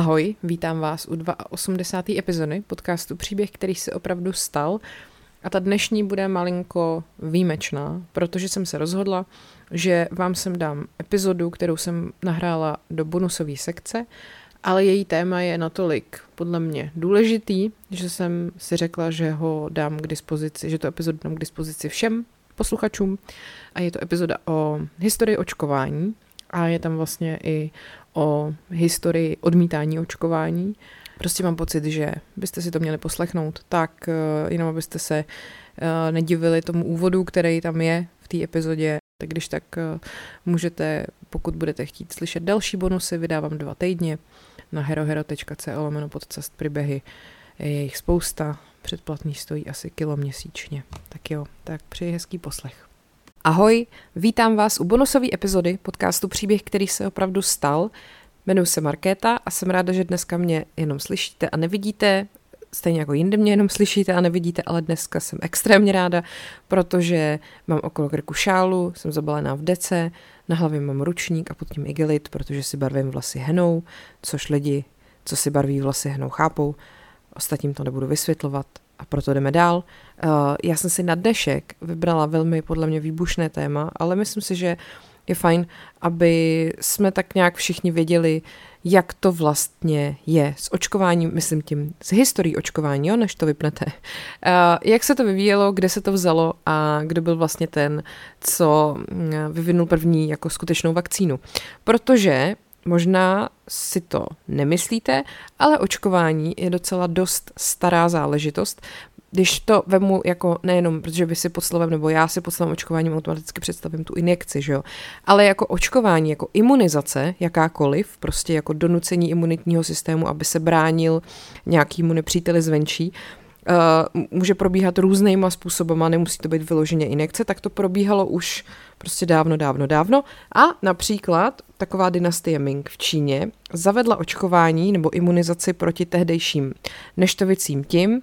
Ahoj, vítám vás u 82. epizody podcastu Příběh, který se opravdu stal. A ta dnešní bude malinko výjimečná, protože jsem se rozhodla, že vám sem dám epizodu, kterou jsem nahrála do bonusové sekce, ale její téma je natolik podle mě důležitý, že jsem si řekla, že ho dám k dispozici, že to epizodu dám k dispozici všem posluchačům. A je to epizoda o historii očkování a je tam vlastně i o historii odmítání očkování. Prostě mám pocit, že byste si to měli poslechnout, tak eh, jenom abyste se eh, nedivili tomu úvodu, který tam je v té epizodě, tak když tak eh, můžete, pokud budete chtít slyšet další bonusy, vydávám dva týdně na herohero.co lomeno podcast příběhy. Je jich spousta, předplatný stojí asi kilo měsíčně. Tak jo, tak přeji hezký poslech. Ahoj, vítám vás u bonusové epizody podcastu Příběh, který se opravdu stal. Jmenuji se Markéta a jsem ráda, že dneska mě jenom slyšíte a nevidíte, stejně jako jinde mě jenom slyšíte a nevidíte, ale dneska jsem extrémně ráda, protože mám okolo krku šálu, jsem zabalená v dece, na hlavě mám ručník a pod tím igelit, protože si barvím vlasy henou, což lidi, co si barví vlasy henou, chápou. Ostatním to nebudu vysvětlovat a proto jdeme dál. Uh, já jsem si na dnešek vybrala velmi podle mě výbušné téma, ale myslím si, že je fajn, aby jsme tak nějak všichni věděli, jak to vlastně je s očkováním, myslím tím s historií očkování, jo, než to vypnete. Uh, jak se to vyvíjelo, kde se to vzalo a kdo byl vlastně ten, co mm, vyvinul první jako skutečnou vakcínu. Protože Možná si to nemyslíte, ale očkování je docela dost stará záležitost. Když to vemu jako nejenom, protože vy si pod slovem, nebo já si pod slovem očkováním automaticky představím tu injekci, že jo, ale jako očkování, jako imunizace, jakákoliv, prostě jako donucení imunitního systému, aby se bránil nějakýmu nepříteli zvenčí, Uh, může probíhat různýma způsobama, nemusí to být vyloženě injekce, tak to probíhalo už prostě dávno, dávno, dávno. A například taková dynastie Ming v Číně zavedla očkování nebo imunizaci proti tehdejším neštovicím tím,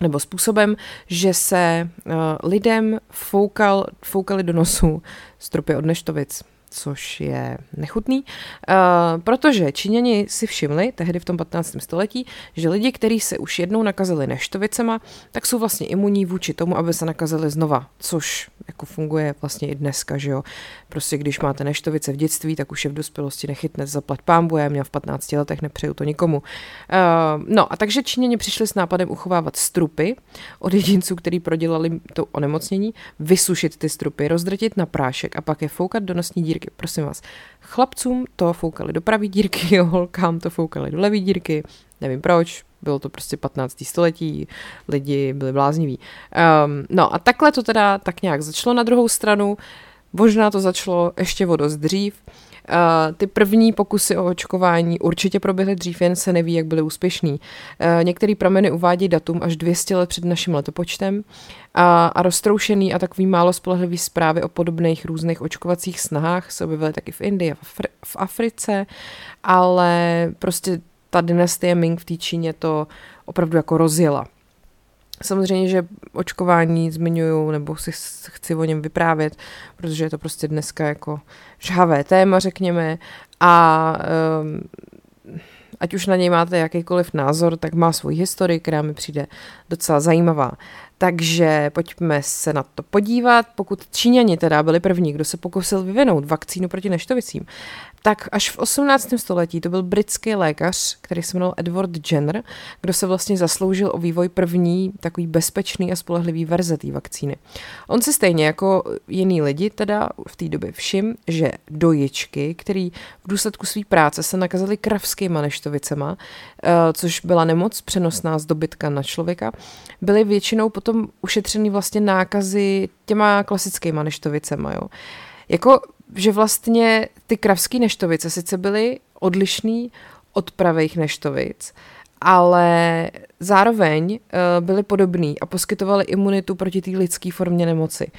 nebo způsobem, že se uh, lidem foukal, foukali do nosu stropy od neštovic což je nechutný, uh, protože Číňani si všimli tehdy v tom 15. století, že lidi, kteří se už jednou nakazili neštovicema, tak jsou vlastně imunní vůči tomu, aby se nakazili znova, což jako funguje vlastně i dneska, že jo. Prostě když máte neštovice v dětství, tak už je v dospělosti nechytne zaplať pámbu, já měl v 15 letech, nepřeju to nikomu. Uh, no a takže Číňani přišli s nápadem uchovávat strupy od jedinců, kteří prodělali to onemocnění, vysušit ty strupy, rozdrtit na prášek a pak je foukat do nosní dírky. Prosím vás, chlapcům to foukali do pravé dírky, holkám to foukali do levé dírky, nevím proč, bylo to prostě 15. století, lidi byli blázniví. Um, no a takhle to teda tak nějak začalo na druhou stranu, možná to začalo ještě o dost dřív, ty první pokusy o očkování určitě proběhly dřív, jen se neví, jak byly úspěšný. Uh, některý prameny uvádí datum až 200 let před naším letopočtem a, a roztroušený a takový málo spolehlivý zprávy o podobných různých očkovacích snahách se objevily taky v Indii a v Africe, ale prostě ta dynastie Ming v té Číně to opravdu jako rozjela. Samozřejmě, že očkování zmiňuju, nebo si chci o něm vyprávět, protože je to prostě dneska jako žhavé téma, řekněme, a um, ať už na něj máte jakýkoliv názor, tak má svůj historii, která mi přijde docela zajímavá. Takže pojďme se na to podívat. Pokud Číňani teda byli první, kdo se pokusil vyvinout vakcínu proti neštovicím, tak až v 18. století to byl britský lékař, který se jmenoval Edward Jenner, kdo se vlastně zasloužil o vývoj první takový bezpečný a spolehlivý verze té vakcíny. On si stejně jako jiný lidi teda v té době všim, že dojičky, který v důsledku své práce se nakazili kravskýma neštovicema, eh, což byla nemoc přenosná z dobytka na člověka, byly většinou potom ušetřený vlastně nákazy těma klasickýma neštovicema. Jo. Jako že vlastně ty kravský neštovice sice byly odlišný od pravých neštovic, ale zároveň uh, byly podobný a poskytovaly imunitu proti té lidské formě nemoci.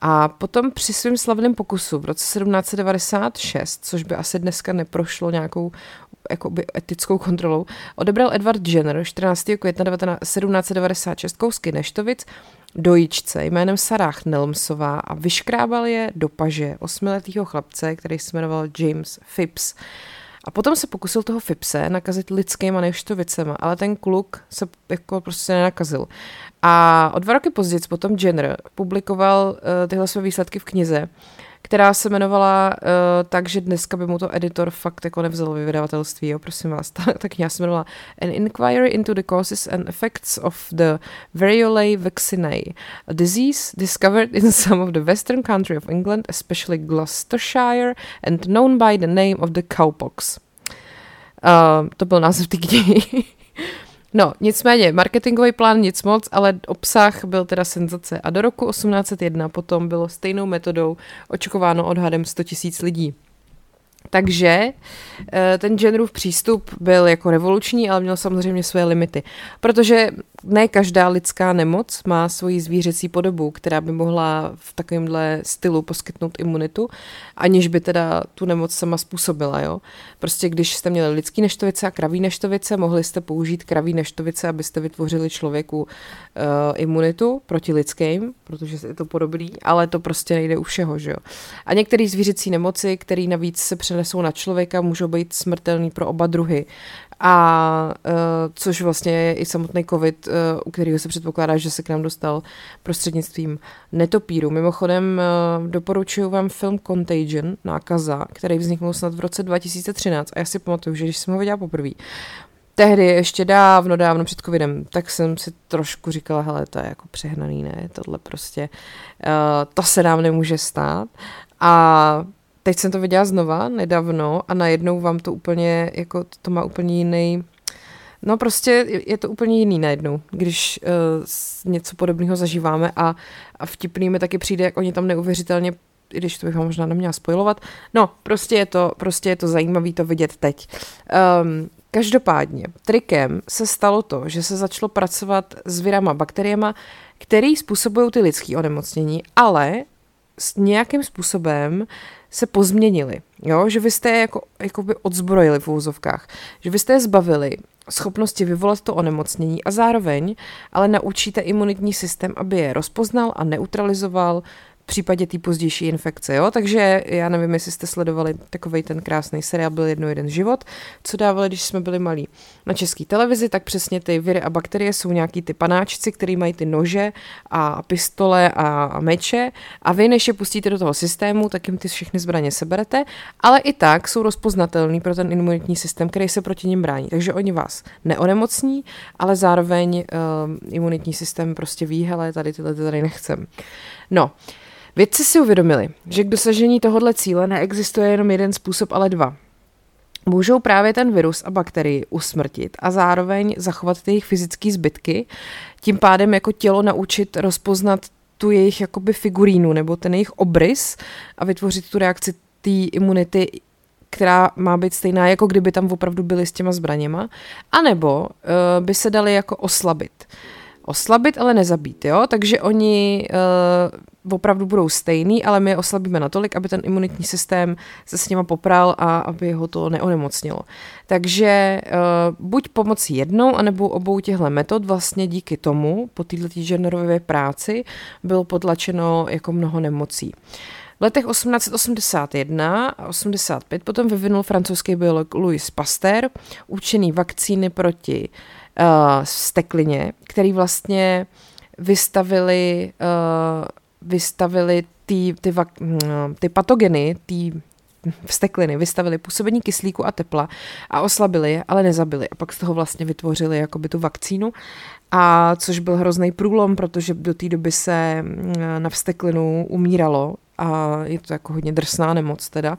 A potom při svém slavném pokusu v roce 1796, což by asi dneska neprošlo nějakou jakoby etickou kontrolou, odebral Edward Jenner 14. května 1796 kousky neštovic dojičce jménem Sarah Nelmsová a vyškrábal je do paže osmiletého chlapce, který se jmenoval James Phipps. A potom se pokusil toho Fipse nakazit lidskýma neštovicema, ale ten kluk se jako prostě nenakazil. A o dva roky později potom Jenner publikoval uh, tyhle své výsledky v knize, která se jmenovala uh, tak, že dneska by mu to editor fakt jako nevzal ve vydavatelství, jo, prosím vás. Ta, ta kniha se jmenovala An Inquiry into the Causes and Effects of the Variolae Vaccinae, a disease discovered in some of the western country of England, especially Gloucestershire, and known by the name of the cowpox. Uh, to byl název té knihy. No, nicméně, marketingový plán nic moc, ale obsah byl teda senzace. A do roku 1801 potom bylo stejnou metodou očkováno odhadem 100 000 lidí. Takže eh, ten genderův přístup byl jako revoluční, ale měl samozřejmě své limity. Protože ne každá lidská nemoc má svoji zvířecí podobu, která by mohla v takovémhle stylu poskytnout imunitu, aniž by teda tu nemoc sama způsobila. Jo? Prostě když jste měli lidský neštovice a kraví neštovice, mohli jste použít kraví neštovice, abyste vytvořili člověku uh, imunitu proti lidským, protože je to podobný, ale to prostě nejde u všeho. Že jo? A některé zvířecí nemoci, které navíc se přenesou na člověka, můžou být smrtelný pro oba druhy a uh, což vlastně je i samotný covid, uh, u kterého se předpokládá, že se k nám dostal prostřednictvím netopíru. Mimochodem uh, doporučuji vám film Contagion, nákaza, který vzniknul snad v roce 2013 a já si pamatuju, že když jsem ho viděla poprvé, tehdy ještě dávno, dávno před covidem, tak jsem si trošku říkala, hele, to je jako přehnaný, ne, tohle prostě, uh, to se nám nemůže stát. A teď jsem to viděla znova nedávno a najednou vám to úplně, jako to má úplně jiný, no prostě je to úplně jiný najednou, když uh, něco podobného zažíváme a, a vtipný mi taky přijde, jak oni tam neuvěřitelně i když to bych možná neměla spojovat. No, prostě je to, prostě je to zajímavé to vidět teď. Um, každopádně, trikem se stalo to, že se začalo pracovat s virama, bakteriema, který způsobují ty lidské onemocnění, ale s nějakým způsobem se pozměnili, jo? že vy jste je jako, jakoby odzbrojili v úzovkách, že vy jste je zbavili schopnosti vyvolat to onemocnění a zároveň ale naučíte imunitní systém, aby je rozpoznal a neutralizoval případě té pozdější infekce. Jo? Takže já nevím, jestli jste sledovali takový ten krásný seriál Byl jedno jeden život, co dávali, když jsme byli malí na české televizi, tak přesně ty viry a bakterie jsou nějaký ty panáčci, který mají ty nože a pistole a, meče a vy, než je pustíte do toho systému, tak jim ty všechny zbraně seberete, ale i tak jsou rozpoznatelný pro ten imunitní systém, který se proti ním brání. Takže oni vás neonemocní, ale zároveň um, imunitní systém prostě ví, hele, tady tyhle tady nechcem. No, uh, Vědci si uvědomili, že k dosažení tohoto cíle neexistuje jenom jeden způsob, ale dva. Můžou právě ten virus a bakterii usmrtit a zároveň zachovat jejich fyzické zbytky, tím pádem jako tělo naučit rozpoznat tu jejich jakoby figurínu nebo ten jejich obrys a vytvořit tu reakci té imunity, která má být stejná, jako kdyby tam opravdu byly s těma zbraněma, anebo uh, by se dali jako oslabit. Oslabit, ale nezabít, jo? Takže oni uh, opravdu budou stejný, ale my je oslabíme natolik, aby ten imunitní systém se s něma popral a aby ho to neonemocnilo. Takže uh, buď pomocí jednou, anebo obou těchto metod vlastně díky tomu, po této genderové práci, bylo potlačeno jako mnoho nemocí. V letech 1881 a 85 potom vyvinul francouzský biolog Louis Pasteur účinný vakcíny proti uh, steklině, který vlastně vystavili uh, vystavili ty, ty, mm, ty patogeny, ty vstekliny, vystavili působení kyslíku a tepla a oslabili je, ale nezabili. A pak z toho vlastně vytvořili jakoby tu vakcínu a což byl hrozný průlom, protože do té doby se mm, na vsteklinu umíralo a je to jako hodně drsná nemoc teda.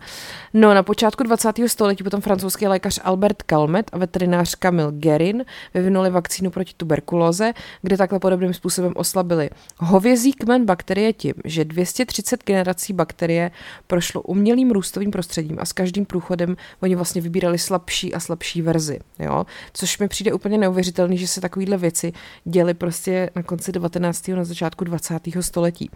No na počátku 20. století potom francouzský lékař Albert Calmet a veterinář Camille Gerin vyvinuli vakcínu proti tuberkulóze, kde takhle podobným způsobem oslabili hovězí kmen bakterie tím, že 230 generací bakterie prošlo umělým růstovým prostředím a s každým průchodem oni vlastně vybírali slabší a slabší verzi, jo? což mi přijde úplně neuvěřitelný, že se takovýhle věci děly prostě na konci 19. na začátku 20. století.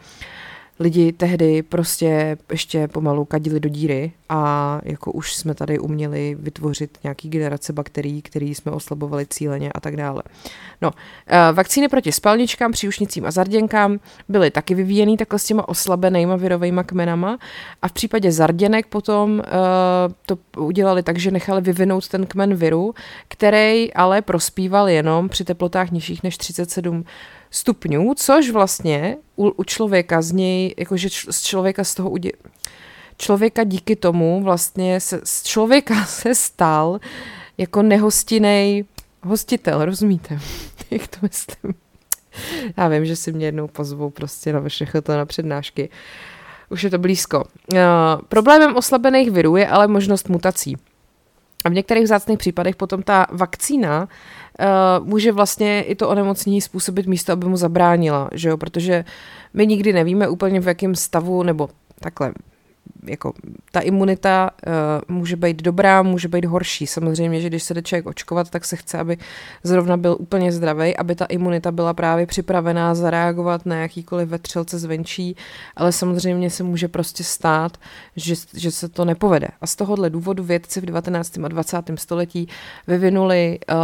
Lidi tehdy prostě ještě pomalu kadili do díry a jako už jsme tady uměli vytvořit nějaký generace bakterií, které jsme oslabovali cíleně a tak dále. No, eh, vakcíny proti spalničkám, příušnicím a zarděnkám byly taky vyvíjený takhle s těma oslabenýma virovými kmenama a v případě zarděnek potom uh, to udělali tak, že nechali vyvinout ten kmen viru, který ale prospíval jenom při teplotách nižších než 37 stupňů, což vlastně u, u člověka z něj, jakože z člověka z toho udě, člověka díky tomu vlastně se, z člověka se stal jako nehostinej hostitel, rozumíte? Jak to myslím? Já vím, že si mě jednou pozvou prostě na všechno to na přednášky. Už je to blízko. Uh, problémem oslabených virů je ale možnost mutací. A v některých vzácných případech potom ta vakcína uh, může vlastně i to onemocnění způsobit místo, aby mu zabránila, že jo? protože my nikdy nevíme úplně v jakém stavu, nebo takhle, jako ta imunita uh, může být dobrá, může být horší. Samozřejmě, že když se jde člověk očkovat, tak se chce, aby zrovna byl úplně zdravý, aby ta imunita byla právě připravená zareagovat na jakýkoliv vetřelce zvenčí, ale samozřejmě se může prostě stát, že, že se to nepovede. A z tohohle důvodu vědci v 19. a 20. století vyvinuli uh,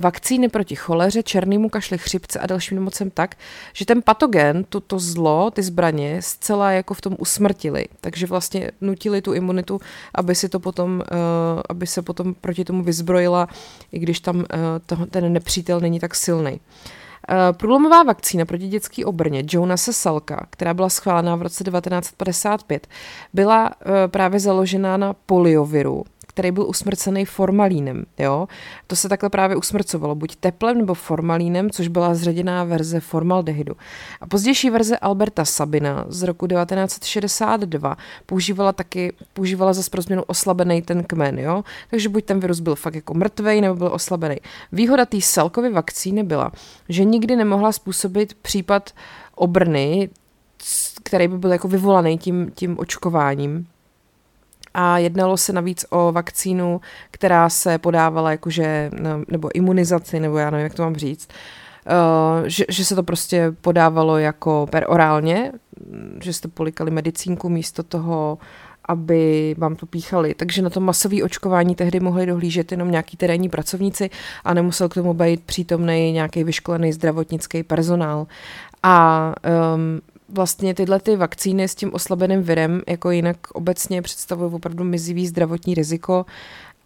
vakcíny proti choleře, černému kašli, chřipce a dalším nemocem tak, že ten patogen, to, to zlo, ty zbraně, zcela jako v tom usmrtili. Takže vlastně nutili tu imunitu, aby si to potom, uh, aby se potom proti tomu vyzbrojila, i když tam to, ten nepřítel není tak silný. Uh, průlomová vakcína proti dětské obrně Jonase Salka, která byla schválená v roce 1955, byla právě založená na polioviru, který byl usmrcený formalínem. Jo? To se takhle právě usmrcovalo, buď teplem nebo formalínem, což byla zředěná verze formaldehydu. A pozdější verze Alberta Sabina z roku 1962 používala taky, používala pro změnu oslabený ten kmen, jo? takže buď ten virus byl fakt jako mrtvej, nebo byl oslabený. Výhoda té Salkovy vakcíny byla, že nikdy nemohla způsobit případ obrny, který by byl jako vyvolaný tím, tím očkováním a jednalo se navíc o vakcínu, která se podávala jakože, nebo imunizaci, nebo já nevím, jak to mám říct, Uh, že, že se to prostě podávalo jako perorálně, že jste polikali medicínku místo toho, aby vám to píchali. Takže na to masové očkování tehdy mohli dohlížet jenom nějaký terénní pracovníci a nemusel k tomu být přítomný nějaký vyškolený zdravotnický personál. A um, vlastně tyhle ty vakcíny s tím oslabeným virem jako jinak obecně představují opravdu mizivý zdravotní riziko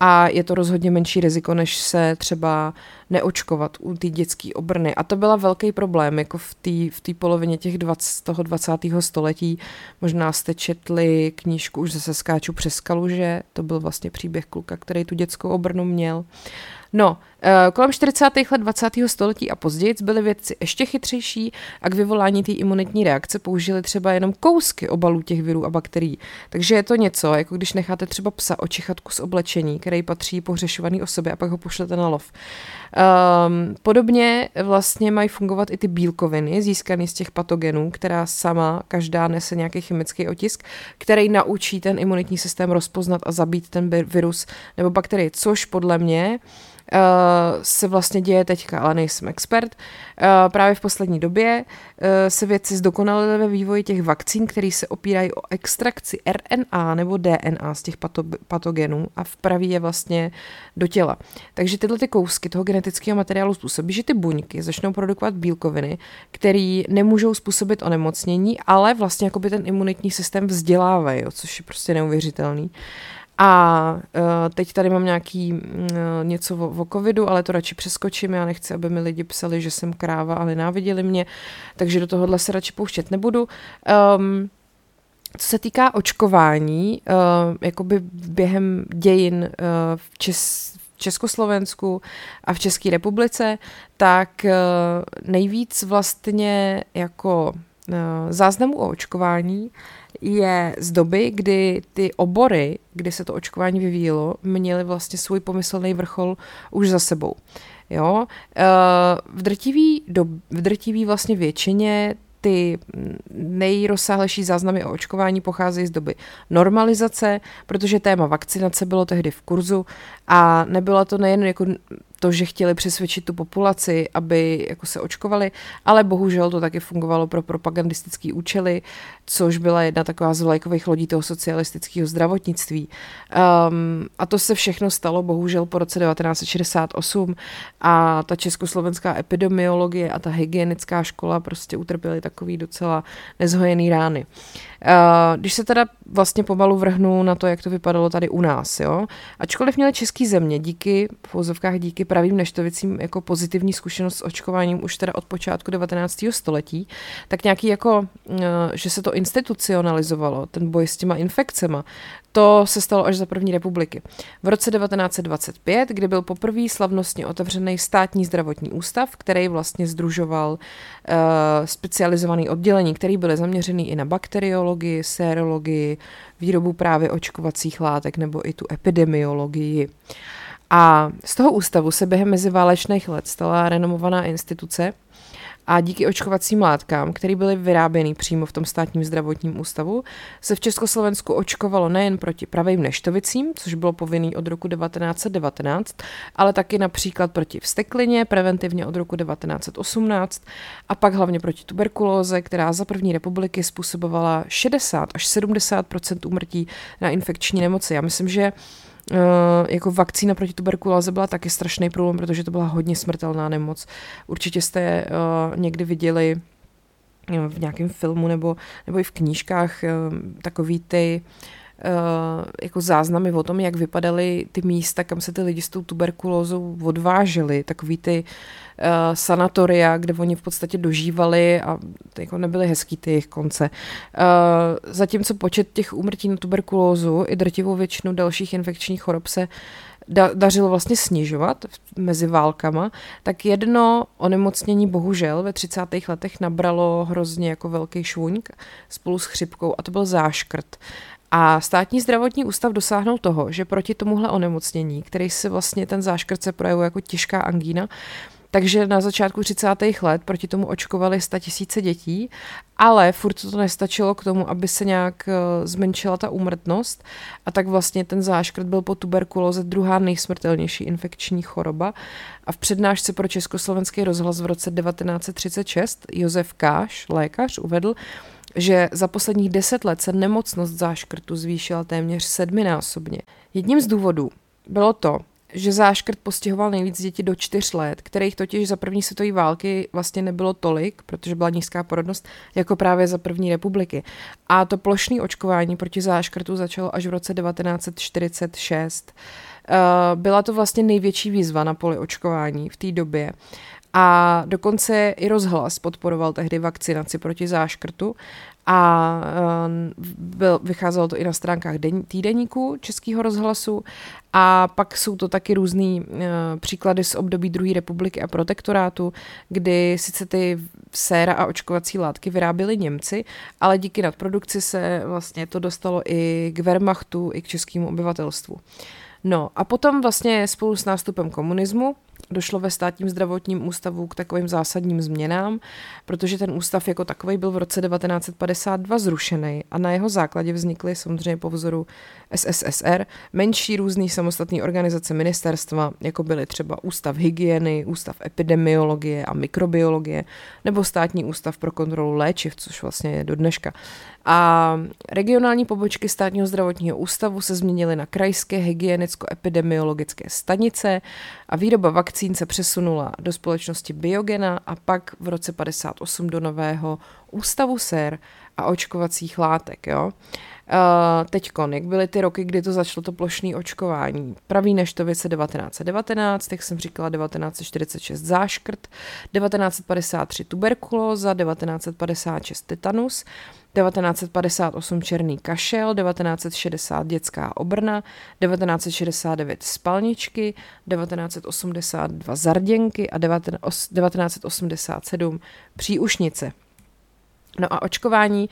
a je to rozhodně menší riziko, než se třeba neočkovat u té dětské obrny. A to byla velký problém, jako v té v polovině těch 20, toho 20. století. Možná jste četli knížku už zase skáču přes kaluže, to byl vlastně příběh kluka, který tu dětskou obrnu měl. No, eh, kolem 40. let 20. století a později byli vědci ještě chytřejší a k vyvolání té imunitní reakce použili třeba jenom kousky obalů těch virů a bakterií. Takže je to něco, jako když necháte třeba psa očichat kus oblečení, který patří pohřešovaný osobě a pak ho pošlete na lov. Um, podobně vlastně mají fungovat i ty bílkoviny získané z těch patogenů, která sama každá nese nějaký chemický otisk, který naučí ten imunitní systém rozpoznat a zabít ten virus nebo bakterii, což podle mě se vlastně děje teďka, ale nejsem expert. Uh, právě v poslední době uh, se vědci zdokonalili ve vývoji těch vakcín, které se opírají o extrakci RNA nebo DNA z těch pato- patogenů a vpraví je vlastně do těla. Takže tyhle ty kousky toho genetického materiálu způsobí, že ty buňky začnou produkovat bílkoviny, které nemůžou způsobit onemocnění, ale vlastně jako by ten imunitní systém vzdělávají, což je prostě neuvěřitelný. A uh, teď tady mám nějaký uh, něco o, o covidu, ale to radši přeskočím. Já nechci, aby mi lidi psali, že jsem kráva a nenáviděli mě, takže do tohohle se radši pouštět nebudu. Um, co se týká očkování, uh, jakoby během dějin uh, v, Čes, v Československu a v České republice, tak uh, nejvíc vlastně jako uh, záznamů o očkování je z doby, kdy ty obory, kdy se to očkování vyvíjelo, měly vlastně svůj pomyslný vrchol už za sebou. Jo? Eh, v drtivý, do, v drtivý vlastně většině ty nejrozsáhlejší záznamy o očkování pocházejí z doby normalizace, protože téma vakcinace bylo tehdy v kurzu a nebyla to nejen jako to, že chtěli přesvědčit tu populaci, aby jako se očkovali, ale bohužel to taky fungovalo pro propagandistické účely, což byla jedna taková z vlajkových lodí toho socialistického zdravotnictví. Um, a to se všechno stalo bohužel po roce 1968 a ta československá epidemiologie a ta hygienická škola prostě utrpěly takový docela nezhojený rány. Uh, když se teda vlastně pomalu vrhnu na to, jak to vypadalo tady u nás, jo. Ačkoliv měly český země díky, v díky pravým neštovicím jako pozitivní zkušenost s očkováním už teda od počátku 19. století, tak nějaký jako, eh, že se to institucionalizovalo, ten boj s těma infekcema, to se stalo až za první republiky. V roce 1925, kdy byl poprvé slavnostně otevřený státní zdravotní ústav, který vlastně združoval uh, specializovaný oddělení, který byly zaměřený i na bakteriologii, sérologii, výrobu právě očkovacích látek nebo i tu epidemiologii. A z toho ústavu se během meziválečných let stala renomovaná instituce, a díky očkovacím látkám, které byly vyráběny přímo v tom státním zdravotním ústavu, se v Československu očkovalo nejen proti pravým neštovicím, což bylo povinný od roku 1919, ale taky například proti vsteklině, preventivně od roku 1918 a pak hlavně proti tuberkulóze, která za první republiky způsobovala 60 až 70% úmrtí na infekční nemoci. Já myslím, že Uh, jako vakcína proti tuberkulóze byla taky strašný problém, protože to byla hodně smrtelná nemoc. Určitě jste uh, někdy viděli uh, v nějakém filmu nebo, nebo i v knížkách takový ty Uh, jako záznamy o tom, jak vypadaly ty místa, kam se ty lidi s tou tuberkulózou odváželi, takový ty uh, sanatoria, kde oni v podstatě dožívali a jako nebyly hezký ty jejich konce. Uh, zatímco počet těch úmrtí na tuberkulózu i drtivou většinu dalších infekčních chorob se da, dařilo vlastně snižovat mezi válkama, tak jedno onemocnění bohužel ve 30. letech nabralo hrozně jako velký švuňk spolu s chřipkou a to byl záškrt. A státní zdravotní ústav dosáhnul toho, že proti tomuhle onemocnění, který se vlastně ten záškrt se projevuje jako těžká angína, takže na začátku 30. let proti tomu očkovali 100 tisíce dětí, ale furt to nestačilo k tomu, aby se nějak eh, zmenšila ta úmrtnost a tak vlastně ten záškrt byl po tuberkulóze druhá nejsmrtelnější infekční choroba a v přednášce pro Československý rozhlas v roce 1936 Josef Káš, lékař, uvedl, že za posledních deset let se nemocnost záškrtu zvýšila téměř sedminásobně. Jedním z důvodů bylo to, že záškrt postihoval nejvíc děti do čtyř let, kterých totiž za první světové války vlastně nebylo tolik, protože byla nízká porodnost, jako právě za první republiky. A to plošné očkování proti záškrtu začalo až v roce 1946. Eh, byla to vlastně největší výzva na poli očkování v té době. A dokonce i rozhlas podporoval tehdy vakcinaci proti záškrtu a uh, byl, vycházelo to i na stránkách den, týdeníku Českého rozhlasu a pak jsou to taky různý uh, příklady z období druhé republiky a protektorátu, kdy sice ty séra a očkovací látky vyráběli Němci, ale díky nadprodukci se vlastně to dostalo i k Wehrmachtu, i k českému obyvatelstvu. No a potom vlastně spolu s nástupem komunismu došlo ve státním zdravotním ústavu k takovým zásadním změnám, protože ten ústav jako takový byl v roce 1952 zrušený a na jeho základě vznikly samozřejmě po vzoru SSSR menší různý samostatné organizace ministerstva, jako byly třeba Ústav hygieny, Ústav epidemiologie a mikrobiologie nebo Státní ústav pro kontrolu léčiv, což vlastně je do dneška. A regionální pobočky státního zdravotního ústavu se změnily na krajské hygienicko-epidemiologické stanice a výroba vakcín se přesunula do společnosti Biogena a pak v roce 58 do nového ústavu SER a očkovacích látek. Jo? Uh, teďkon, jak byly ty roky, kdy to začalo to plošné očkování. Pravý neštovice 1919, jak jsem říkala 1946 záškrt, 1953 tuberkulóza, 1956 tetanus, 1958 černý kašel, 1960 dětská obrna, 1969 spalničky, 1982 zarděnky a 1987 příušnice. No a očkování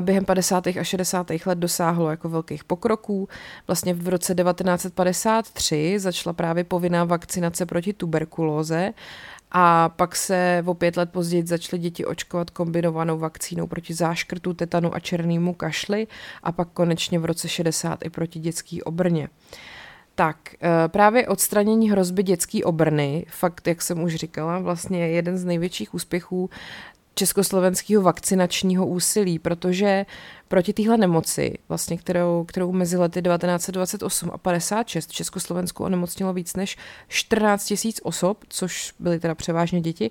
během 50. a 60. let dosáhlo jako velkých pokroků. Vlastně v roce 1953 začala právě povinná vakcinace proti tuberkulóze a pak se o pět let později začaly děti očkovat kombinovanou vakcínou proti záškrtu, tetanu a černému kašli a pak konečně v roce 60 i proti dětský obrně. Tak, eh, právě odstranění hrozby dětské obrny, fakt, jak jsem už říkala, vlastně jeden z největších úspěchů československého vakcinačního úsilí, protože proti téhle nemoci, vlastně, kterou, kterou mezi lety 1928 a 56 v Československu onemocnilo víc než 14 tisíc osob, což byly teda převážně děti,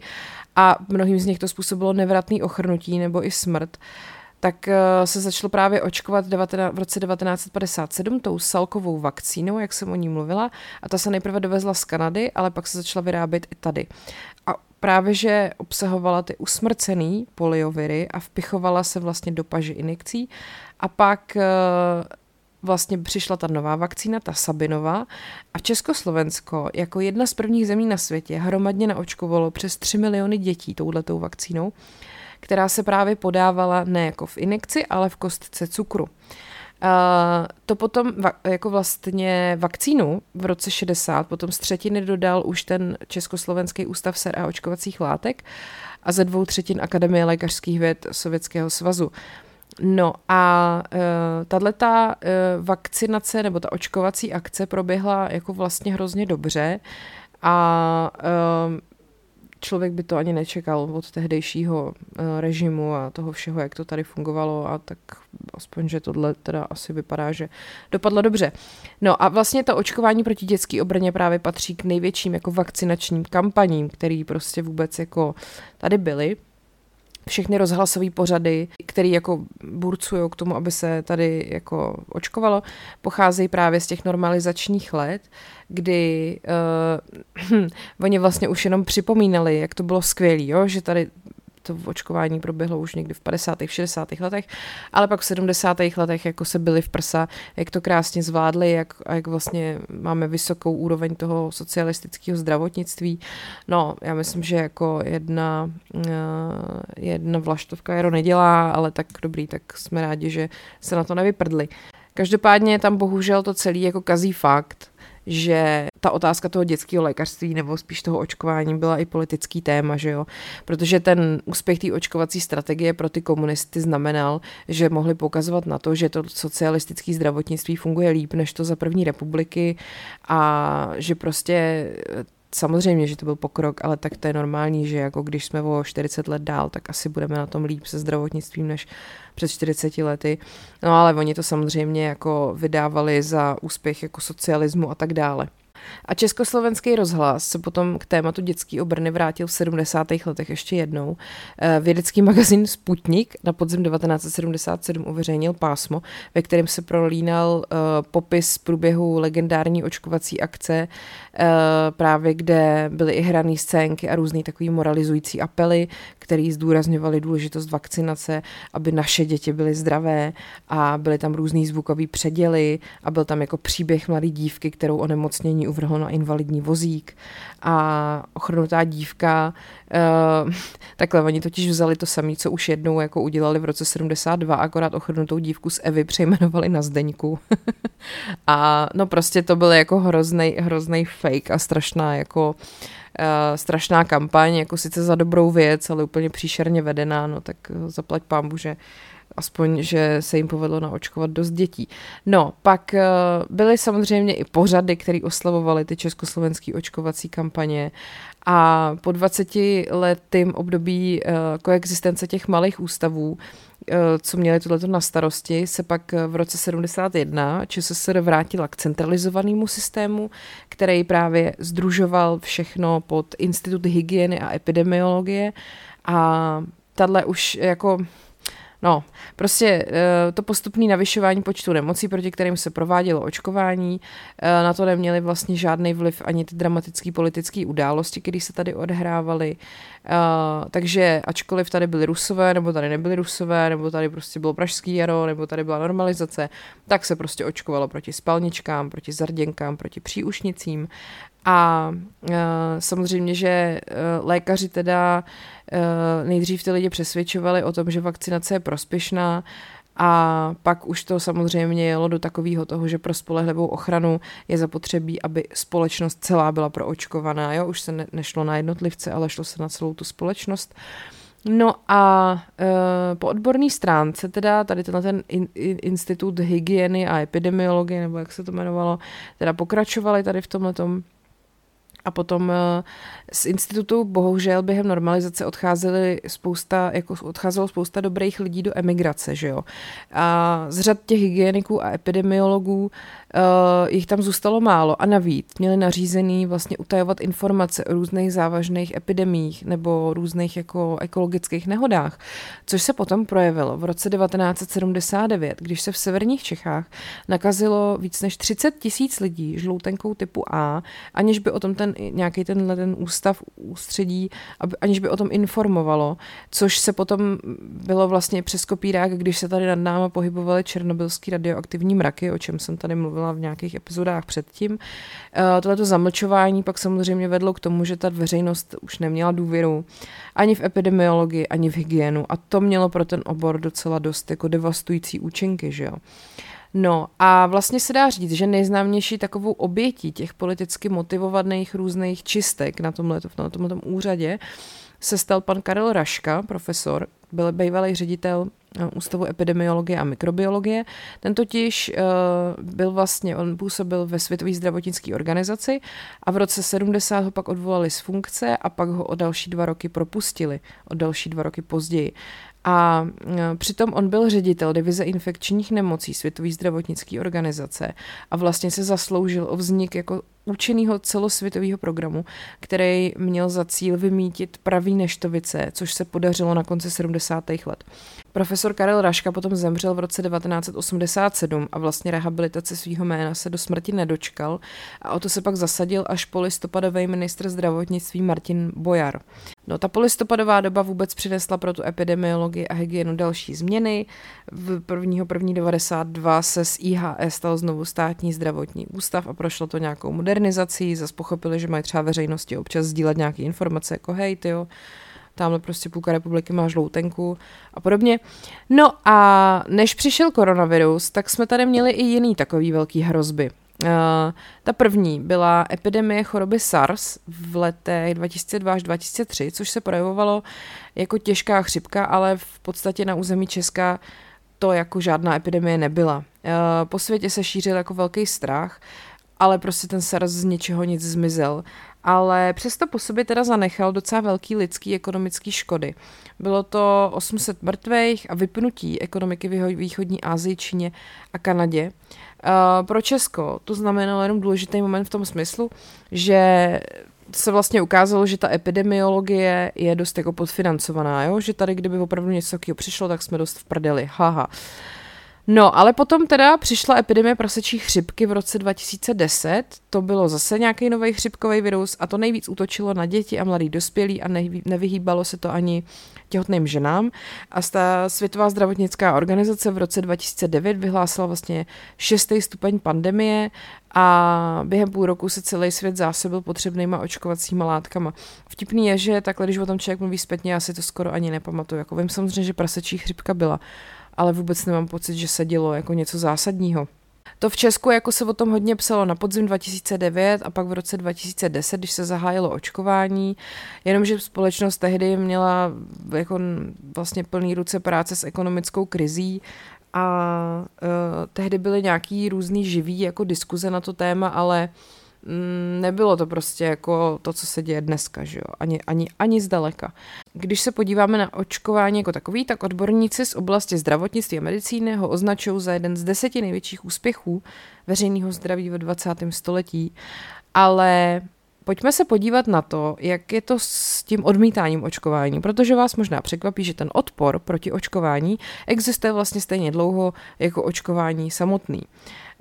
a mnohým z nich to způsobilo nevratný ochrnutí nebo i smrt, tak eh, se začalo právě očkovat v roce 1957 tou salkovou vakcínou, jak jsem o ní mluvila, a ta se nejprve dovezla z Kanady, ale pak se začala vyrábět i tady. Právě, že obsahovala ty usmrcený polioviry a vpichovala se vlastně do paži injekcí a pak eh, vlastně přišla ta nová vakcína, ta Sabinová a Československo jako jedna z prvních zemí na světě hromadně naočkovalo přes 3 miliony dětí touhletou vakcínou, která se právě podávala ne jako v injekci, ale v kostce cukru. To potom jako vlastně vakcínu v roce 60 potom z třetiny dodal už ten Československý ústav ser a očkovacích látek a ze dvou třetin Akademie lékařských věd Sovětského svazu. No a uh, tato uh, vakcinace nebo ta očkovací akce proběhla jako vlastně hrozně dobře a uh, člověk by to ani nečekal od tehdejšího eh, režimu a toho všeho, jak to tady fungovalo a tak aspoň, že tohle teda asi vypadá, že dopadlo dobře. No a vlastně to očkování proti dětský obrně právě patří k největším jako vakcinačním kampaním, který prostě vůbec jako tady byly všechny rozhlasové pořady, které jako burcují k tomu, aby se tady jako očkovalo, pocházejí právě z těch normalizačních let, kdy uh, oni vlastně už jenom připomínali, jak to bylo skvělé, že tady to očkování proběhlo už někdy v 50. v 60. letech, ale pak v 70. letech jako se byli v prsa, jak to krásně zvládli, jak, jak vlastně máme vysokou úroveň toho socialistického zdravotnictví. No, já myslím, že jako jedna, eh, jedna vlaštovka jaro nedělá, ale tak dobrý, tak jsme rádi, že se na to nevyprdli. Každopádně tam bohužel to celý jako kazí fakt, že ta otázka toho dětského lékařství nebo spíš toho očkování byla i politický téma, že jo? Protože ten úspěch té očkovací strategie pro ty komunisty znamenal, že mohli poukazovat na to, že to socialistické zdravotnictví funguje líp než to za první republiky a že prostě samozřejmě, že to byl pokrok, ale tak to je normální, že jako když jsme o 40 let dál, tak asi budeme na tom líp se zdravotnictvím než před 40 lety. No ale oni to samozřejmě jako vydávali za úspěch jako socialismu a tak dále. A československý rozhlas se potom k tématu dětský obrny vrátil v 70. letech ještě jednou. Eh, vědecký magazín Sputnik na podzim 1977 uveřejnil pásmo, ve kterém se prolínal uh, popis průběhu legendární očkovací akce, uh, právě kde byly i hrané scénky a různý takový moralizující apely, který zdůrazňovali důležitost vakcinace, aby naše děti byly zdravé a byly tam různý zvukový předěly a byl tam jako příběh mladé dívky, kterou onemocnění uvrhlo na invalidní vozík a ochrnutá dívka, uh, takhle oni totiž vzali to samé, co už jednou jako udělali v roce 72, akorát ochrnutou dívku z Evy přejmenovali na Zdeňku. a no prostě to byl jako hrozný, hrozný fake a strašná jako uh, strašná kampaň, jako sice za dobrou věc, ale úplně příšerně vedená, no tak zaplať pámbu, že aspoň, že se jim povedlo naočkovat dost dětí. No, pak uh, byly samozřejmě i pořady, které oslavovaly ty československé očkovací kampaně a po 20 letým období uh, koexistence těch malých ústavů co měli tohleto na starosti, se pak v roce 71 ČSSR vrátila k centralizovanému systému, který právě združoval všechno pod Institut hygieny a epidemiologie a tahle už jako No, prostě eh, to postupné navyšování počtu nemocí, proti kterým se provádělo očkování, eh, na to neměly vlastně žádný vliv ani ty dramatické politické události, které se tady odhrávaly. Eh, takže ačkoliv tady byly rusové, nebo tady nebyly rusové, nebo tady prostě bylo pražský jaro, nebo tady byla normalizace, tak se prostě očkovalo proti spalničkám, proti zarděnkám, proti příušnicím a uh, samozřejmě, že uh, lékaři teda uh, nejdřív ty lidi přesvědčovali o tom, že vakcinace je prospěšná a pak už to samozřejmě jelo do takového toho, že pro spolehlivou ochranu je zapotřebí, aby společnost celá byla proočkovaná. Jo? Už se ne, nešlo na jednotlivce, ale šlo se na celou tu společnost. No a e, po odborné stránce teda tady tenhle ten in, in, institut hygieny a epidemiologie, nebo jak se to jmenovalo, teda pokračovali tady v tomhle a potom eh, z institutu bohužel během normalizace odcházeli spousta, jako odcházelo spousta dobrých lidí do emigrace, že jo. A z řad těch hygieniků a epidemiologů uh, jich tam zůstalo málo. A navíc měli nařízený vlastně utajovat informace o různých závažných epidemích nebo různých jako ekologických nehodách, což se potom projevilo v roce 1979, když se v severních Čechách nakazilo víc než 30 tisíc lidí žloutenkou typu A, aniž by o tom ten nějaký tenhle ten ústav ústředí, aby, aniž by o tom informovalo, což se potom bylo vlastně přes kopírák, když se tady nad náma pohybovaly černobylský radioaktivní mraky, o čem jsem tady mluvila v nějakých epizodách předtím. Eh, tohleto zamlčování pak samozřejmě vedlo k tomu, že ta veřejnost už neměla důvěru ani v epidemiologii, ani v hygienu a to mělo pro ten obor docela dost jako devastující účinky, že jo. No a vlastně se dá říct, že nejznámější takovou obětí těch politicky motivovaných různých čistek na tomhle, na tomhle úřadě se stal pan Karel Raška, profesor, byl bývalý ředitel eh, Ústavu epidemiologie a mikrobiologie. Ten totiž uh, byl vlastně, on působil ve Světové zdravotnické organizaci a v roce 70 ho pak odvolali z funkce a pak ho o další dva roky propustili, o další dva roky později. A e, přitom on byl ředitel divize infekčních nemocí Světové zdravotnické organizace a vlastně se zasloužil o vznik jako účinného celosvětového programu, který měl za cíl vymítit pravý neštovice, což se podařilo na konci 70. let. Profesor Karel Raška potom zemřel v roce 1987 a vlastně rehabilitace svého jména se do smrti nedočkal a o to se pak zasadil až polistopadový ministr zdravotnictví Martin Bojar. No ta polistopadová doba vůbec přinesla pro tu epidemiologii a hygienu další změny. V 1.1.92 se z IHS stal znovu státní zdravotní ústav a prošlo to nějakou modernizací, zase pochopili, že mají třeba veřejnosti občas sdílet nějaké informace, jako hej, tyjo, tamhle prostě půlka republiky má žloutenku a podobně. No a než přišel koronavirus, tak jsme tady měli i jiný takový velký hrozby. Uh, ta první byla epidemie choroby SARS v letech 2002 až 2003, což se projevovalo jako těžká chřipka, ale v podstatě na území Česka to jako žádná epidemie nebyla. Uh, po světě se šířil jako velký strach, ale prostě ten SARS z ničeho nic zmizel ale přesto po sobě teda zanechal docela velký lidský ekonomický škody. Bylo to 800 mrtvých a vypnutí ekonomiky v východní Asii, Číně a Kanadě. Uh, pro Česko to znamenalo jenom důležitý moment v tom smyslu, že se vlastně ukázalo, že ta epidemiologie je dost jako podfinancovaná, jo? že tady kdyby opravdu něco takového přišlo, tak jsme dost v prdeli, haha. No, ale potom teda přišla epidemie prasečí chřipky v roce 2010. To bylo zase nějaký nový chřipkový virus a to nejvíc útočilo na děti a mladý dospělí a nevyhýbalo se to ani těhotným ženám. A ta Světová zdravotnická organizace v roce 2009 vyhlásila vlastně šestý stupeň pandemie a během půl roku se celý svět zásobil potřebnýma očkovacíma látkama. Vtipný je, že takhle, když o tom člověk mluví zpětně, já si to skoro ani nepamatuju. Jako vím samozřejmě, že prasečí chřipka byla ale vůbec nemám pocit, že se dělo jako něco zásadního. To v Česku jako se o tom hodně psalo na podzim 2009 a pak v roce 2010, když se zahájilo očkování, jenomže společnost tehdy měla jako vlastně plný ruce práce s ekonomickou krizí a uh, tehdy byly nějaký různý živý jako diskuze na to téma, ale uh, nebylo to prostě jako to, co se děje dneska, že jo? Ani, ani, ani zdaleka. Když se podíváme na očkování jako takový, tak odborníci z oblasti zdravotnictví a medicíny ho označují za jeden z deseti největších úspěchů veřejného zdraví ve 20. století, ale pojďme se podívat na to, jak je to s tím odmítáním očkování, protože vás možná překvapí, že ten odpor proti očkování existuje vlastně stejně dlouho jako očkování samotný.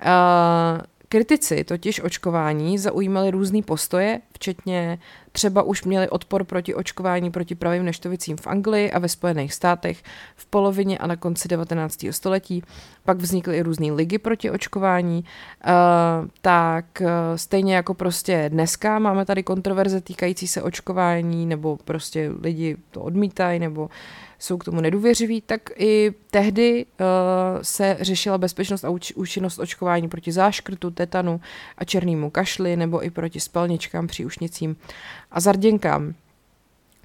Uh, Kritici totiž očkování zaujímali různý postoje, včetně třeba už měli odpor proti očkování proti pravým neštovicím v Anglii a ve Spojených státech v polovině a na konci 19. století. Pak vznikly i různé ligy proti očkování. Uh, tak uh, stejně jako prostě dneska máme tady kontroverze týkající se očkování, nebo prostě lidi to odmítají, nebo jsou k tomu nedůvěřiví, tak i tehdy uh, se řešila bezpečnost a úč- účinnost očkování proti záškrtu, tetanu a černému kašli nebo i proti spalničkám, příušnicím a zarděnkám.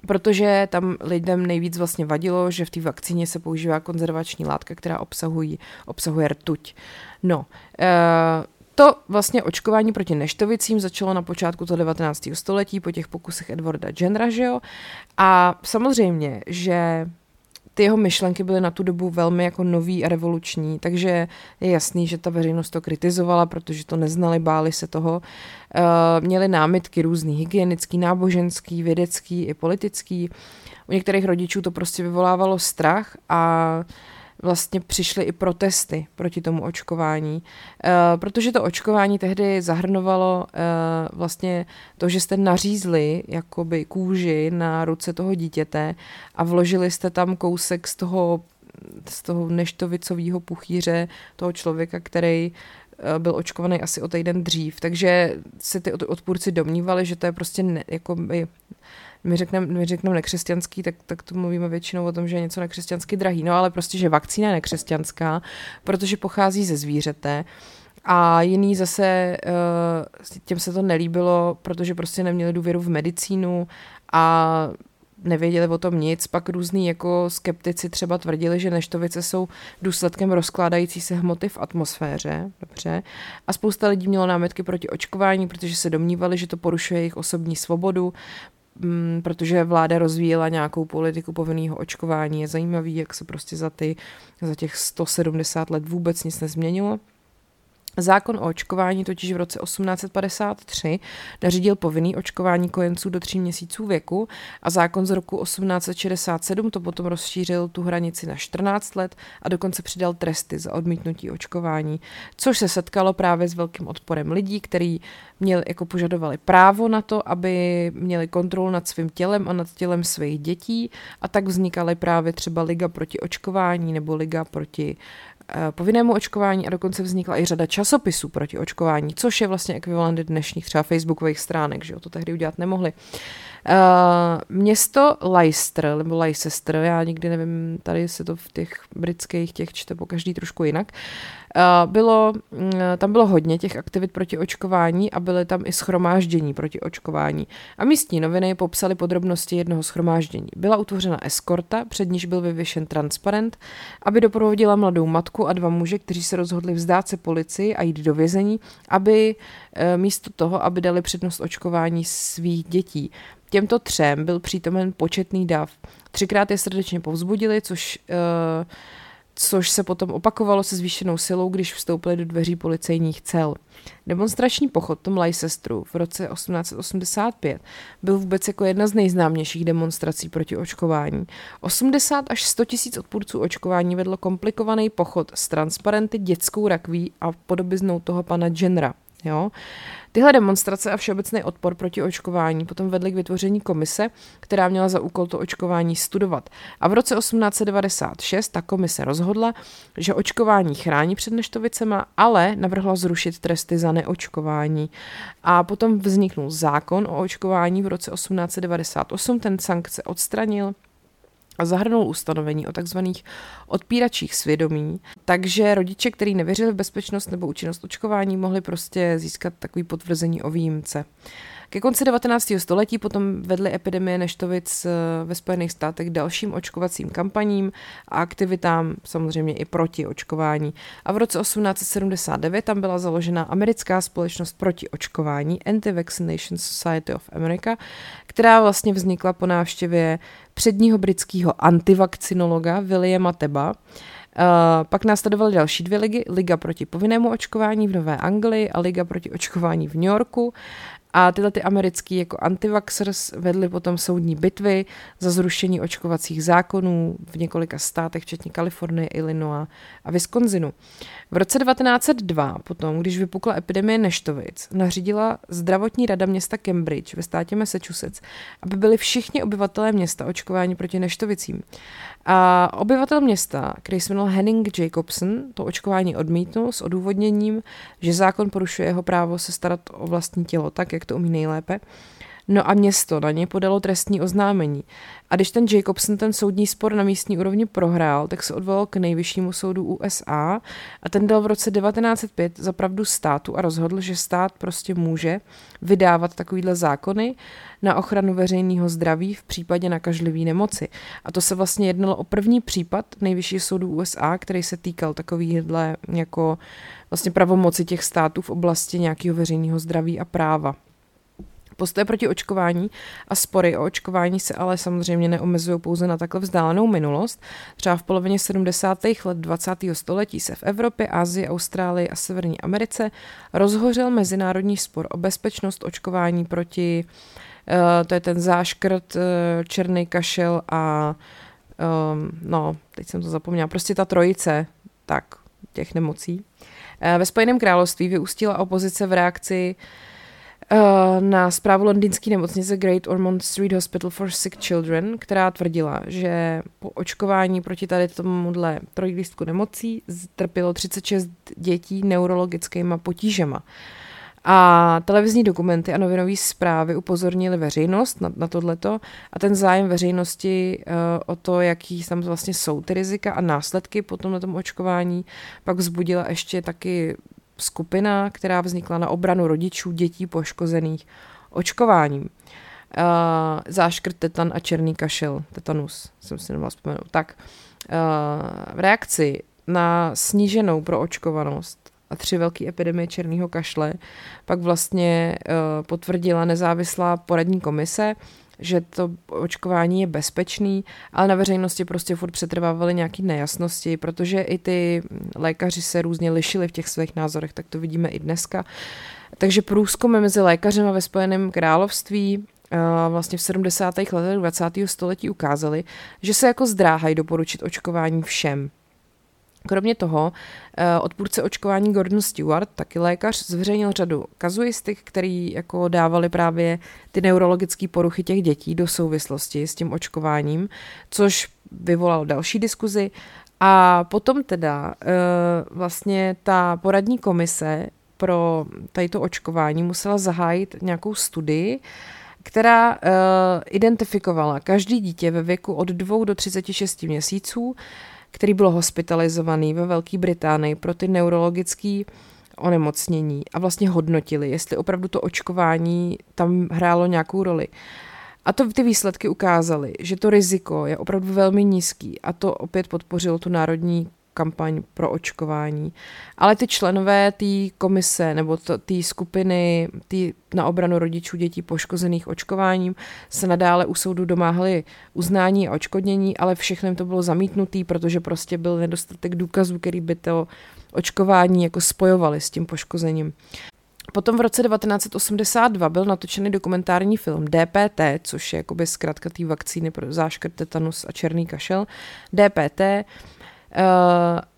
protože tam lidem nejvíc vlastně vadilo, že v té vakcíně se používá konzervační látka, která obsahují, obsahuje rtuť. No, e, to vlastně očkování proti neštovicím začalo na počátku toho 19. století po těch pokusech Edwarda Jennera, že jo? A samozřejmě, že ty jeho myšlenky byly na tu dobu velmi jako nový a revoluční, takže je jasný, že ta veřejnost to kritizovala, protože to neznali, báli se toho. Uh, měli námitky různý, hygienický, náboženský, vědecký i politický. U některých rodičů to prostě vyvolávalo strach a vlastně přišly i protesty proti tomu očkování, uh, protože to očkování tehdy zahrnovalo uh, vlastně to, že jste nařízli jakoby kůži na ruce toho dítěte a vložili jste tam kousek z toho z toho neštovicového puchýře toho člověka, který eh, byl očkovaný asi o týden dřív. Takže se ty odpůrci domnívali, že to je prostě ne, jako by my řekneme my řeknem nekřesťanský, tak, tak to mluvíme většinou o tom, že je něco nekřesťansky drahý. No ale prostě, že vakcína je nekřesťanská, protože pochází ze zvířete. A jiný zase, eh, těm se to nelíbilo, protože prostě neměli důvěru v medicínu a nevěděli o tom nic, pak různý jako skeptici třeba tvrdili, že neštovice jsou důsledkem rozkládající se hmoty v atmosféře, dobře, a spousta lidí mělo námitky proti očkování, protože se domnívali, že to porušuje jejich osobní svobodu, Mm, protože vláda rozvíjela nějakou politiku povinného očkování. Je zajímavý, jak se prostě za, ty, za těch 170 let vůbec nic nezměnilo. Zákon o očkování totiž v roce 1853 nařídil povinný očkování kojenců do tří měsíců věku a zákon z roku 1867 to potom rozšířil tu hranici na 14 let a dokonce přidal tresty za odmítnutí očkování, což se setkalo právě s velkým odporem lidí, kteří měli, jako požadovali právo na to, aby měli kontrolu nad svým tělem a nad tělem svých dětí a tak vznikaly právě třeba Liga proti očkování nebo Liga proti povinnému očkování a dokonce vznikla i řada časopisů proti očkování, což je vlastně ekvivalent dnešních třeba facebookových stránek, že jo, to tehdy udělat nemohli. Uh, město Leicester, nebo Leicester, já nikdy nevím, tady se to v těch britských těch čte po každý trošku jinak, uh, bylo, uh, tam bylo hodně těch aktivit proti očkování a byly tam i schromáždění proti očkování. A místní noviny popsaly podrobnosti jednoho schromáždění. Byla utvořena eskorta, před níž byl vyvěšen transparent, aby doprovodila mladou matku a dva muže, kteří se rozhodli vzdát se policii a jít do vězení, aby místo toho, aby dali přednost očkování svých dětí. Těmto třem byl přítomen početný dav. Třikrát je srdečně povzbudili, což, uh, což se potom opakovalo se zvýšenou silou, když vstoupili do dveří policejních cel. Demonstrační pochod Tom Leicesteru v roce 1885 byl vůbec jako jedna z nejznámějších demonstrací proti očkování. 80 až 100 tisíc odpůrců očkování vedlo komplikovaný pochod s transparenty, dětskou rakví a podobiznou toho pana Jenra. Jo? Tyhle demonstrace a všeobecný odpor proti očkování potom vedly k vytvoření komise, která měla za úkol to očkování studovat. A v roce 1896 ta komise rozhodla, že očkování chrání před neštovicema, ale navrhla zrušit tresty za neočkování. A potom vzniknul zákon o očkování v roce 1898, ten sankce odstranil, a zahrnul ustanovení o takzvaných odpíračích svědomí, takže rodiče, kteří nevěřili v bezpečnost nebo účinnost očkování, mohli prostě získat takový potvrzení o výjimce. Ke konci 19. století potom vedly epidemie neštovic eh, ve Spojených státech dalším očkovacím kampaním a aktivitám samozřejmě i proti očkování. A v roce 1879 tam byla založena americká společnost proti očkování Anti-Vaccination Society of America, která vlastně vznikla po návštěvě předního britského antivakcinologa Williama Teba, Uh, pak následovaly další dvě ligy, Liga proti povinnému očkování v Nové Anglii a Liga proti očkování v New Yorku. A tyhle ty americký jako antivaxers vedly potom soudní bitvy za zrušení očkovacích zákonů v několika státech, včetně Kalifornie, Illinois a Wisconsinu. V roce 1902 potom, když vypukla epidemie neštovic, nařídila zdravotní rada města Cambridge ve státě Massachusetts, aby byli všichni obyvatelé města očkováni proti neštovicím. A obyvatel města, který se jmenoval Henning Jacobson, to očkování odmítnul s odůvodněním, že zákon porušuje jeho právo se starat o vlastní tělo tak, jak to umí nejlépe No a město na ně podalo trestní oznámení. A když ten Jacobson ten soudní spor na místní úrovni prohrál, tak se odvolal k nejvyššímu soudu USA a ten dal v roce 1905 za pravdu státu a rozhodl, že stát prostě může vydávat takovýhle zákony na ochranu veřejného zdraví v případě nakažlivé nemoci. A to se vlastně jednalo o první případ nejvyššího soudu USA, který se týkal takovýhle jako vlastně pravomoci těch států v oblasti nějakého veřejného zdraví a práva. Postoje proti očkování a spory o očkování se ale samozřejmě neomezují pouze na takhle vzdálenou minulost. Třeba v polovině 70. let 20. století se v Evropě, Asii, Austrálii a Severní Americe rozhořel mezinárodní spor o bezpečnost očkování proti, uh, to je ten záškrt, uh, černý kašel a um, no, teď jsem to zapomněla, prostě ta trojice, tak, těch nemocí. Uh, ve Spojeném království vyústila opozice v reakci uh, Eh, na zprávu londýnské nemocnice Great Ormond Street Hospital for Sick Children, která tvrdila, že po očkování proti tady tomuhle trojlístku nemocí trpělo 36 dětí neurologickými potížema. A televizní dokumenty a novinové zprávy upozornili veřejnost na, na tohleto a ten zájem veřejnosti uh, o to, jaký tam vlastně jsou ty rizika a následky po tomhle očkování, pak vzbudila ještě taky skupina, která vznikla na obranu rodičů dětí poškozených očkováním. Uh, záškrt, tetan a černý kašel, tetanus, jsem si nemohla vzpomenout. Tak, uh, v reakci na sníženou proočkovanost a tři velké epidemie černého kašle pak vlastně uh, potvrdila nezávislá poradní komise, že to očkování je bezpečný, ale na veřejnosti prostě furt přetrvávaly nějaké nejasnosti, protože i ty lékaři se různě lišili v těch svých názorech, tak to vidíme i dneska. Takže průzkumy mezi lékařem ve Spojeném království vlastně v 70. letech 20. století ukázaly, že se jako zdráhají doporučit očkování všem. Kromě toho, eh, odpůrce očkování Gordon Stewart, taky lékař, zveřejnil řadu kazuistik, který jako dávali právě ty neurologické poruchy těch dětí do souvislosti s tím očkováním, což vyvolalo další diskuzi. A potom teda eh, vlastně ta poradní komise pro tady očkování musela zahájit nějakou studii, která uh, identifikovala každý dítě ve věku od 2 do 36 měsíců, který byl hospitalizovaný ve Velké Británii pro ty neurologické onemocnění a vlastně hodnotili, jestli opravdu to očkování tam hrálo nějakou roli. A to ty výsledky ukázaly, že to riziko je opravdu velmi nízký a to opět podpořilo tu národní kampaň pro očkování. Ale ty členové té komise nebo té skupiny tý, na obranu rodičů dětí poškozených očkováním se nadále u soudu domáhali uznání a očkodnění, ale všechno to bylo zamítnutý, protože prostě byl nedostatek důkazů, který by to očkování jako spojovali s tím poškozením. Potom v roce 1982 byl natočený dokumentární film DPT, což je jakoby zkrátka té vakcíny pro záškrt, tetanus a černý kašel. DPT Uh,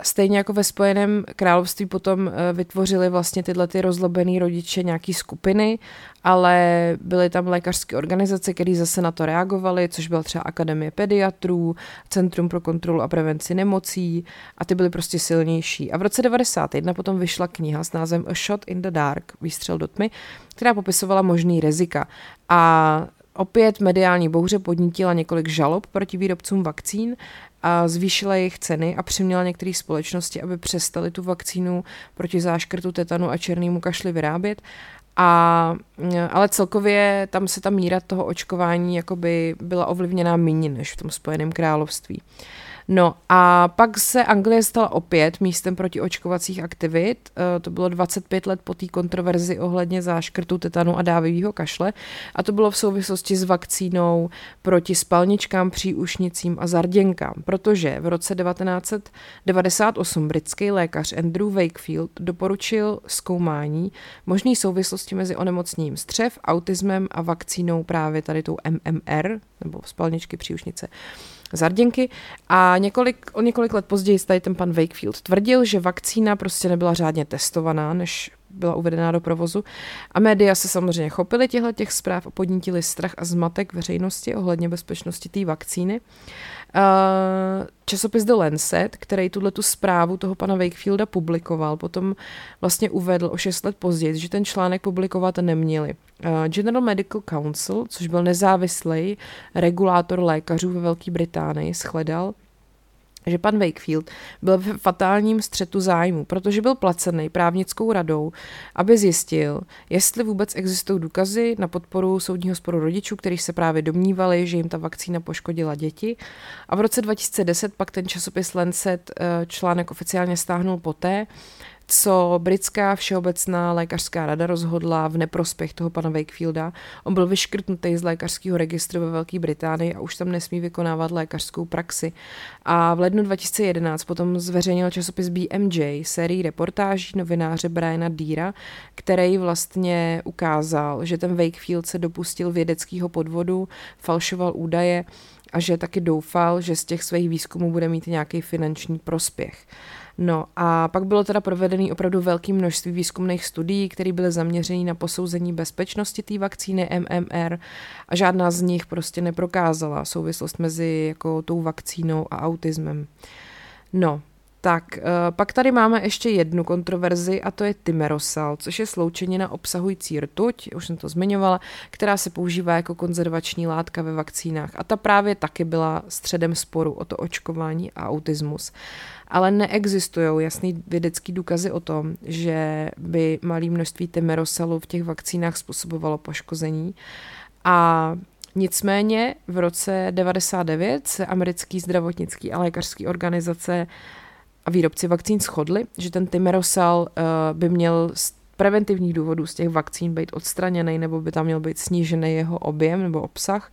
stejně jako ve Spojeném království potom uh, vytvořili vlastně tyhle ty rozlobený rodiče nějaký skupiny, ale byly tam lékařské organizace, které zase na to reagovaly, což byla třeba Akademie pediatrů, Centrum pro kontrolu a prevenci nemocí a ty byly prostě silnější. A v roce 91 potom vyšla kniha s názvem A Shot in the Dark, výstřel do tmy, která popisovala možný rizika. A Opět mediální bouře podnítila několik žalob proti výrobcům vakcín a zvýšila jejich ceny a přiměla některé společnosti, aby přestali tu vakcínu proti záškrtu tetanu a černému kašli vyrábět. A, ale celkově tam se ta míra toho očkování jakoby byla ovlivněná méně než v tom Spojeném království. Uh, No a pak se Anglie stala opět místem proti očkovacích aktivit. Eh, to bylo 25 let po té kontroverzi ohledně záškrtu tetanu a dávivého kašle. A to bylo v souvislosti s vakcínou proti spalničkám, příušnicím a zarděnkám. Protože v roce 1998 britský lékař Andrew Wakefield doporučil zkoumání možné souvislosti mezi onemocněním střev, autismem a vakcínou právě tady tou MMR, nebo spalničky příušnice zarděnky a několik, o několik let později tady ten pan Wakefield tvrdil, že vakcína prostě nebyla řádně testovaná, než byla uvedená do provozu. A média se samozřejmě chopily těchto těch zpráv a podnítili strach a zmatek veřejnosti ohledně bezpečnosti té vakcíny. Uh, časopis The Lancet, který tuhle tu zprávu toho pana Wakefielda publikoval, potom vlastně uvedl o 6 let později, že ten článek publikovat neměli. Uh, General Medical Council, což byl nezávislý regulátor lékařů ve Velké Británii, shledal, že pan Wakefield byl v fatálním střetu zájmu, protože byl placený právnickou radou, aby zjistil, jestli vůbec existují důkazy na podporu soudního sporu rodičů, kteří se právě domnívali, že jim ta vakcína poškodila děti. A v roce 2010 pak ten časopis Lancet eh, článek oficiálně stáhnul poté, co britská všeobecná lékařská rada rozhodla v neprospěch toho pana Wakefielda. On byl vyškrtnutý z lékařského registru ve Velké Británii a už tam nesmí vykonávat lékařskou praxi. A v lednu 2011 potom zveřejnil časopis BMJ sérii reportáží novináře Briana Deera, který vlastně ukázal, že ten Wakefield se dopustil vědeckého podvodu, falšoval údaje a že taky doufal, že z těch svých výzkumů bude mít nějaký finanční prospěch. No a pak bylo teda provedený opravdu velké množství výzkumných studií, které byly zaměřené na posouzení bezpečnosti té vakcíny MMR a žádná z nich prostě neprokázala souvislost mezi jako tou vakcínou a autismem. No, tak, uh, pak tady máme ještě jednu kontroverzi a to je Timerosal, což je sloučenina obsahující rtuť, už jsem to zmiňovala, která se používá jako konzervační látka ve vakcínách a ta právě taky byla středem sporu o to očkování a autismus. Ale neexistují jasný vědecký důkazy o tom, že by malé množství Timerosalu v těch vakcínách způsobovalo poškození. A Nicméně v roce 99 se americký zdravotnický a lékařský organizace a výrobci vakcín shodli, že ten Timerosal uh, by měl z preventivních důvodů z těch vakcín být odstraněný nebo by tam měl být snížený jeho objem nebo obsah.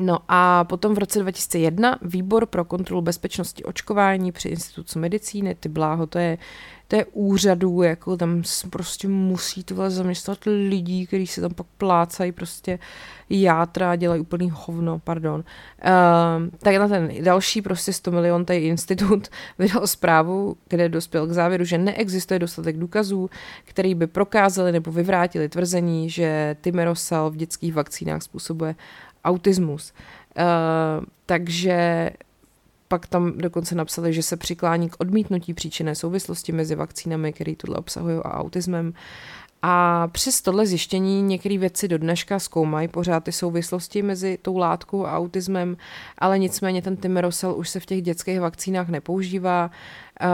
No a potom v roce 2001 výbor pro kontrolu bezpečnosti očkování při Institutu medicíny, ty bláho, to je to je úřadů, jako tam prostě musí tohle zaměstnat lidí, kteří se tam pak plácají prostě játra a dělají úplný hovno, pardon. Uh, tak na ten další prostě 100 milion tady institut vydal zprávu, kde dospěl k závěru, že neexistuje dostatek důkazů, který by prokázali nebo vyvrátili tvrzení, že Timerosal v dětských vakcínách způsobuje autismus. Uh, takže pak tam dokonce napsali, že se přiklání k odmítnutí příčinné souvislosti mezi vakcínami, které tohle obsahují, a autismem. A přes tohle zjištění některé věci do dneška zkoumají pořád ty souvislosti mezi tou látkou a autismem, ale nicméně ten Timerosel už se v těch dětských vakcínách nepoužívá, uh,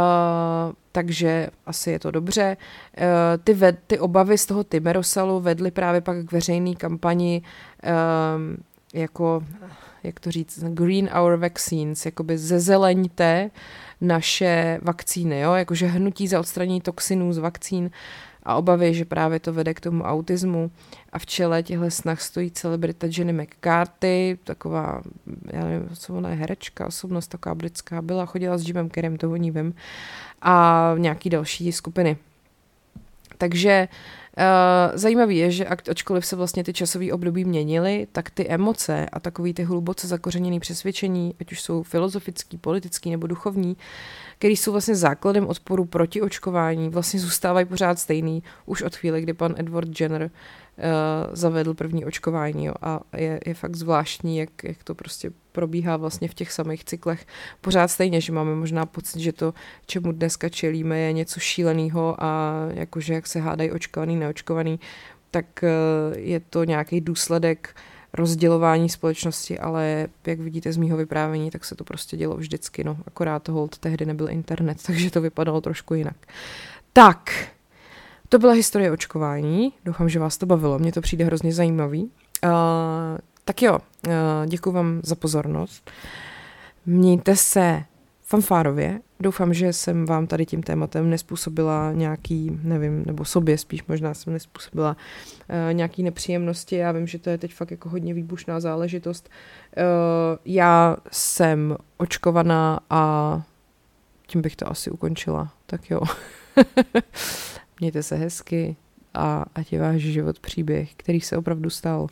takže asi je to dobře. Uh, ty, ty obavy z toho Timeroselu vedly právě pak k veřejné kampani uh, jako jak to říct, green our vaccines, jakoby zezeleňte naše vakcíny, jo? jakože hnutí za odstranění toxinů z vakcín a obavy, že právě to vede k tomu autismu. A v čele těchto snah stojí celebrita Jenny McCarthy, taková, já nevím, co ona je, herečka, osobnost taková britská, byla, chodila s Jimem Kerem, to o ní vím, a nějaký další skupiny. Takže Uh, zajímavý je, že ačkoliv se vlastně ty časové období měnily, tak ty emoce a takový ty hluboce zakořeněné přesvědčení, ať už jsou filozofický, politický nebo duchovní, které jsou vlastně základem odporu proti očkování, vlastně zůstávají pořád stejný už od chvíle, kdy pan Edward Jenner uh, zavedl první očkování jo, a je, je fakt zvláštní, jak, jak to prostě probíhá vlastně v těch samých cyklech pořád stejně, že máme možná pocit, že to, čemu dneska čelíme, je něco šíleného a jakože jak se hádají očkovaný, neočkovaný, tak uh, je to nějaký důsledek rozdělování společnosti, ale jak vidíte z mýho vyprávění, tak se to prostě dělo vždycky, no, akorát to hold tehdy nebyl internet, takže to vypadalo trošku jinak. Tak, to byla historie očkování. Doufám, že vás to bavilo. Mně to přijde hrozně zajímavý. Uh, tak jo, uh, děkuji vám za pozornost. Mějte se fanfárově. Doufám, že jsem vám tady tím tématem nespůsobila nějaký, nevím, nebo sobě spíš možná jsem nespůsobila uh, nějaký nepříjemnosti. Já vím, že to je teď fakt jako hodně výbušná záležitost. Uh, já jsem očkovaná a tím bych to asi ukončila. Tak jo. Mějte se hezky a ať je váš život příběh, který se opravdu stal.